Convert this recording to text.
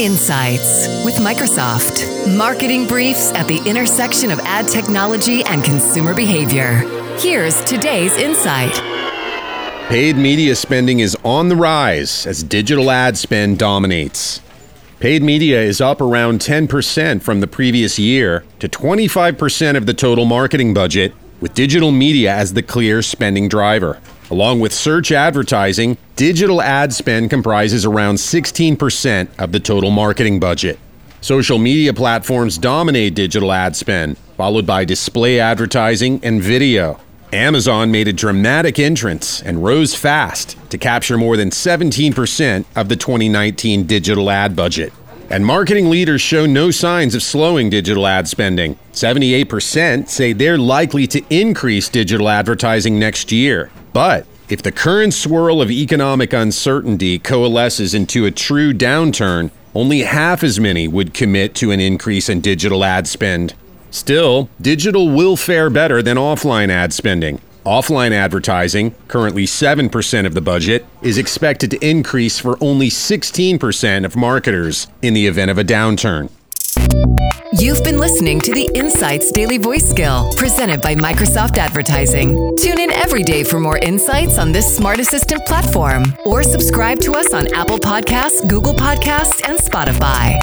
Insights with Microsoft. Marketing briefs at the intersection of ad technology and consumer behavior. Here's today's insight. Paid media spending is on the rise as digital ad spend dominates. Paid media is up around 10% from the previous year to 25% of the total marketing budget, with digital media as the clear spending driver. Along with search advertising, digital ad spend comprises around 16% of the total marketing budget. Social media platforms dominate digital ad spend, followed by display advertising and video. Amazon made a dramatic entrance and rose fast to capture more than 17% of the 2019 digital ad budget. And marketing leaders show no signs of slowing digital ad spending. 78% say they're likely to increase digital advertising next year. But if the current swirl of economic uncertainty coalesces into a true downturn, only half as many would commit to an increase in digital ad spend. Still, digital will fare better than offline ad spending. Offline advertising, currently 7% of the budget, is expected to increase for only 16% of marketers in the event of a downturn. You've been listening to the Insights Daily Voice Skill presented by Microsoft Advertising. Tune in every day for more insights on this smart assistant platform or subscribe to us on Apple Podcasts, Google Podcasts, and Spotify.